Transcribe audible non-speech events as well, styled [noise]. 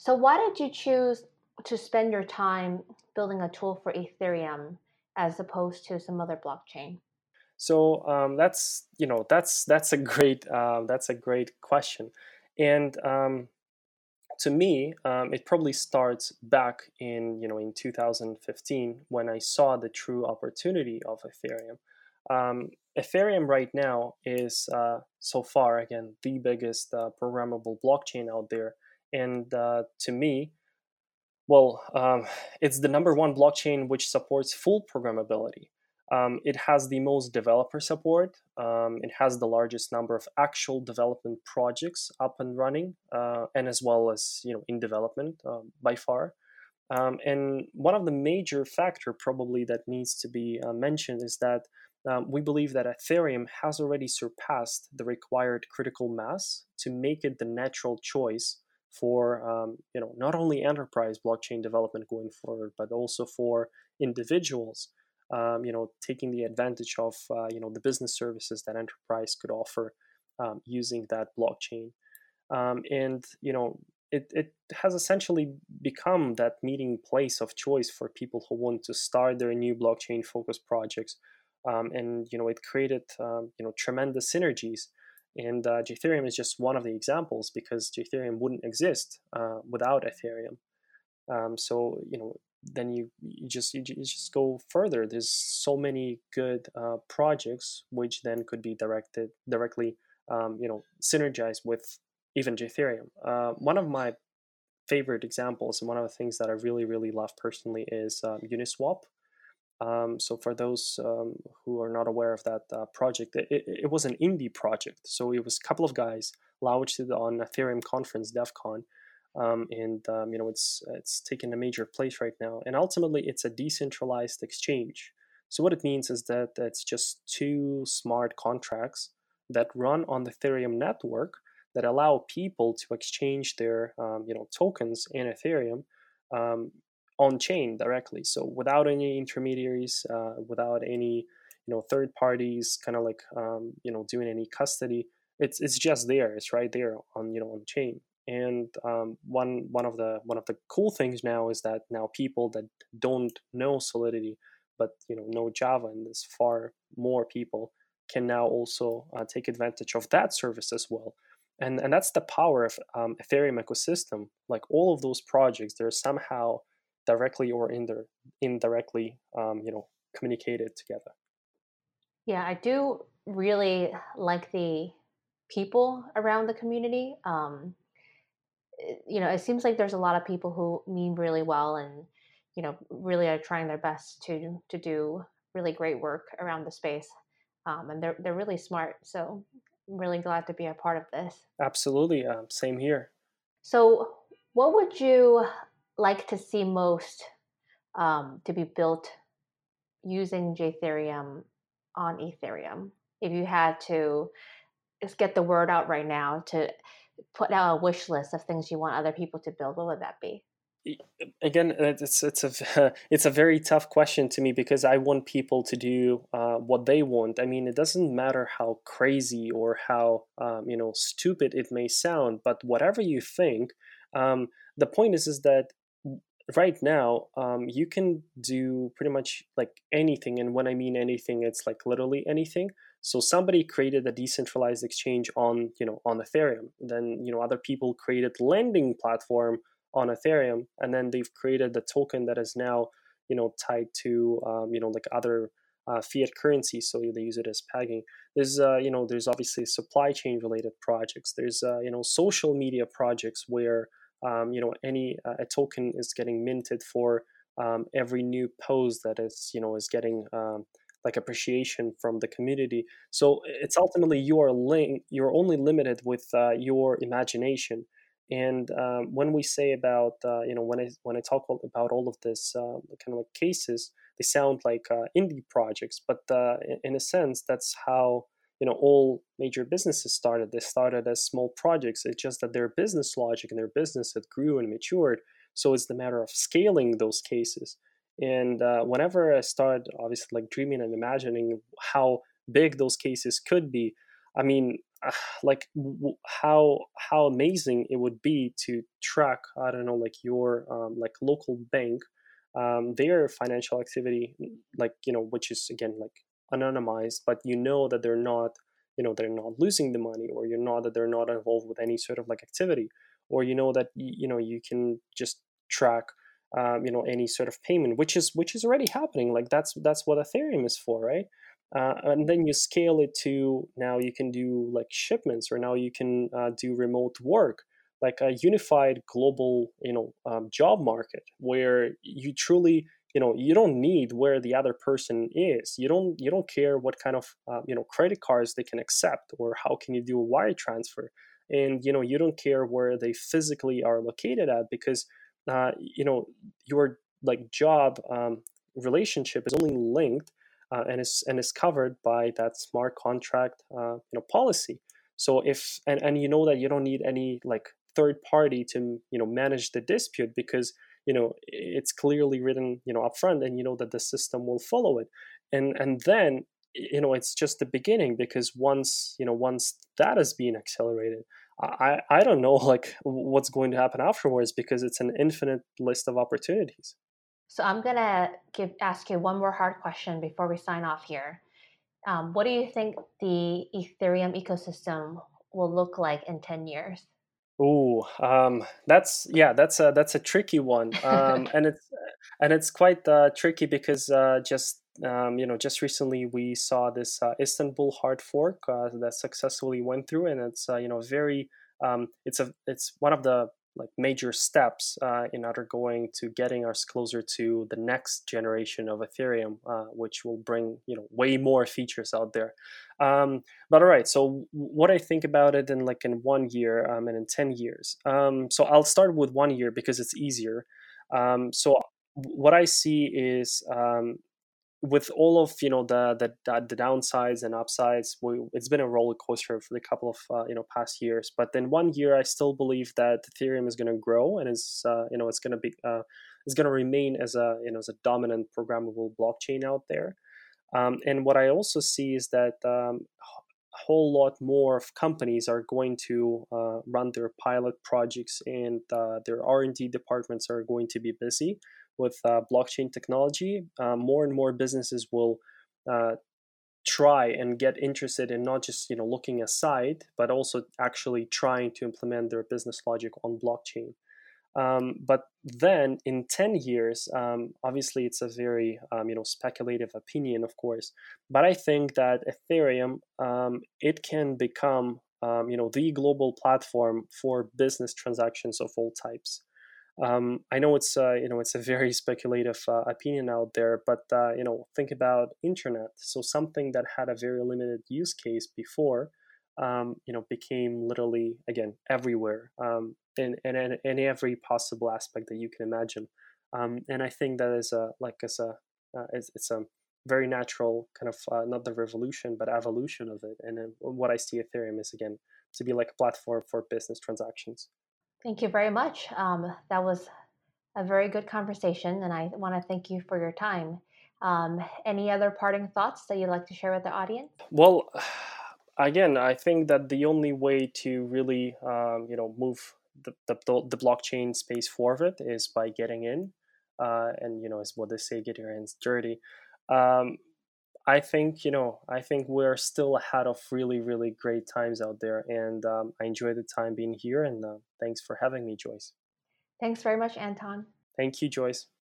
So why did you choose to spend your time building a tool for Ethereum as opposed to some other blockchain? So um, that's you know that's that's a great uh, that's a great question, and um, to me, um, it probably starts back in you know in 2015 when I saw the true opportunity of Ethereum. Um, Ethereum right now is uh, so far again the biggest uh, programmable blockchain out there, and uh, to me, well, um, it's the number one blockchain which supports full programmability. Um, it has the most developer support. Um, it has the largest number of actual development projects up and running, uh, and as well as you know in development uh, by far. Um, and one of the major factor probably that needs to be uh, mentioned is that um, we believe that Ethereum has already surpassed the required critical mass to make it the natural choice for um, you know not only enterprise blockchain development going forward, but also for individuals um, you know, taking the advantage of uh, you know the business services that enterprise could offer um, using that blockchain, um, and you know it, it has essentially become that meeting place of choice for people who want to start their new blockchain focused projects, um, and you know it created um, you know tremendous synergies. And uh, Ethereum is just one of the examples because Ethereum wouldn't exist uh, without Ethereum. Um, so you know then you, you just you, just go further. There's so many good uh, projects which then could be directed directly um, you know synergized with even ethereum uh, one of my favorite examples and one of the things that i really really love personally is um, uniswap um, so for those um, who are not aware of that uh, project it, it, was an indie project so it was a couple of guys launched it on ethereum conference devcon um, and um, you know it's it's taken a major place right now. And ultimately, it's a decentralized exchange. So what it means is that it's just two smart contracts that run on the Ethereum network that allow people to exchange their um, you know tokens in Ethereum um, on chain directly. So without any intermediaries, uh, without any you know third parties, kind of like um, you know doing any custody. It's it's just there. It's right there on you know on chain. And um, one one of the one of the cool things now is that now people that don't know Solidity, but you know know Java, and there's far more people can now also uh, take advantage of that service as well. And and that's the power of um, Ethereum ecosystem. Like all of those projects, they're somehow directly or indir- indirectly, um, you know, communicated together. Yeah, I do really like the people around the community. Um, you know, it seems like there's a lot of people who mean really well and, you know, really are trying their best to to do really great work around the space. Um, and they're they're really smart. So I'm really glad to be a part of this. Absolutely, um, same here. So, what would you like to see most um, to be built using Ethereum on Ethereum? If you had to just get the word out right now to put out a wish list of things you want other people to build, what would that be? Again, it's it's a [laughs] it's a very tough question to me because I want people to do uh, what they want. I mean, it doesn't matter how crazy or how um, you know stupid it may sound, but whatever you think, um, the point is is that right now um, you can do pretty much like anything, and when I mean anything, it's like literally anything. So somebody created a decentralized exchange on, you know, on Ethereum. Then, you know, other people created lending platform on Ethereum, and then they've created the token that is now, you know, tied to, um, you know, like other uh, fiat currencies. So they use it as pegging. There's, uh, you know, there's obviously supply chain related projects. There's, uh, you know, social media projects where, um, you know, any uh, a token is getting minted for um, every new pose that is, you know, is getting um, like appreciation from the community. So it's ultimately you are link, you're only limited with uh, your imagination. And um, when we say about uh, you know when I when I talk about all of this uh, kind of like cases, they sound like uh, indie projects, but uh, in a sense, that's how you know all major businesses started. They started as small projects. It's just that their business logic and their business had grew and matured. So it's the matter of scaling those cases. And uh, whenever I started, obviously, like dreaming and imagining how big those cases could be, I mean, like w- how how amazing it would be to track i don't know like your um, like local bank um, their financial activity like you know which is again like anonymized but you know that they're not you know they're not losing the money or you know that they're not involved with any sort of like activity or you know that you know you can just track um, you know any sort of payment which is which is already happening like that's that's what ethereum is for right? Uh, and then you scale it to now you can do like shipments or now you can uh, do remote work like a unified global you know um, job market where you truly you know you don't need where the other person is. You don't you don't care what kind of uh, you know credit cards they can accept or how can you do a wire transfer. And you know you don't care where they physically are located at because uh, you know your like job um, relationship is only linked uh, and is and is covered by that smart contract uh, you know policy. So if and, and you know that you don't need any like third party to you know manage the dispute because you know it's clearly written you know upfront and you know that the system will follow it. And and then you know it's just the beginning because once you know once that is being accelerated i i don't know [laughs] like what's going to happen afterwards because it's an infinite list of opportunities. So i'm gonna give ask you one more hard question before we sign off here. Um, what do you think the ethereum ecosystem will look like in 10 years Oh, um, that's yeah, that's a that's a tricky one, um, [laughs] and it's and it's quite uh, tricky because uh, just um, you know just recently we saw this uh, Istanbul hard fork uh, that successfully went through, and it's uh, you know very um, it's a it's one of the like major steps uh, in undergoing to getting us closer to the next generation of Ethereum, uh, which will bring you know way more features out there. Um, but all right, so what I think about it in like in one year um, and in ten years. Um, so I'll start with one year because it's easier. Um, so what I see is um, with all of you know the the, the downsides and upsides we, it's been a roller coaster for the couple of uh, you know past years. But in one year i still believe that ethereum is going to grow and is uh, you know it's going to be uh, is going to remain as a you know as a dominant programmable blockchain out there. Um, and what i also see is that um, a whole lot more of companies are going to uh, run their pilot projects and uh, their r&d departments are going to be busy with uh, blockchain technology, uh, more and more businesses will uh, try and get interested in not just you know looking aside, but also actually trying to implement their business logic on blockchain. Um, but then in 10 years, um, obviously it's a very um, you know speculative opinion, of course, but I think that Ethereum um, it can become um, you know the global platform for business transactions of all types. Um, I know it's uh, you know it's a very [laughs] speculative uh, opinion out there, but uh, you know think about internet. So something that had a very limited use case before, um, you know, became literally again everywhere um, in, in, in every possible aspect that you can imagine. Um, and I think that is a like as a uh, it's, it's, a very natural kind of uh, not the revolution but evolution of it. And what I see Ethereum is again to be like a platform for business transactions. Thank you very much. Um, that was a very good conversation, and I want to thank you for your time. Um, any other parting thoughts that you'd like to share with the audience? Well, [sighs] again, I think that the only way to really, um, you know, move the, the, the blockchain space forward is by getting in, uh, and you know, is what they say, get your hands dirty. Um, I think you know I think we're still ahead of really really great times out there, and um, I enjoy the time being here. And uh, thanks for having me, Joyce. Thanks very much, Anton. Thank you, Joyce.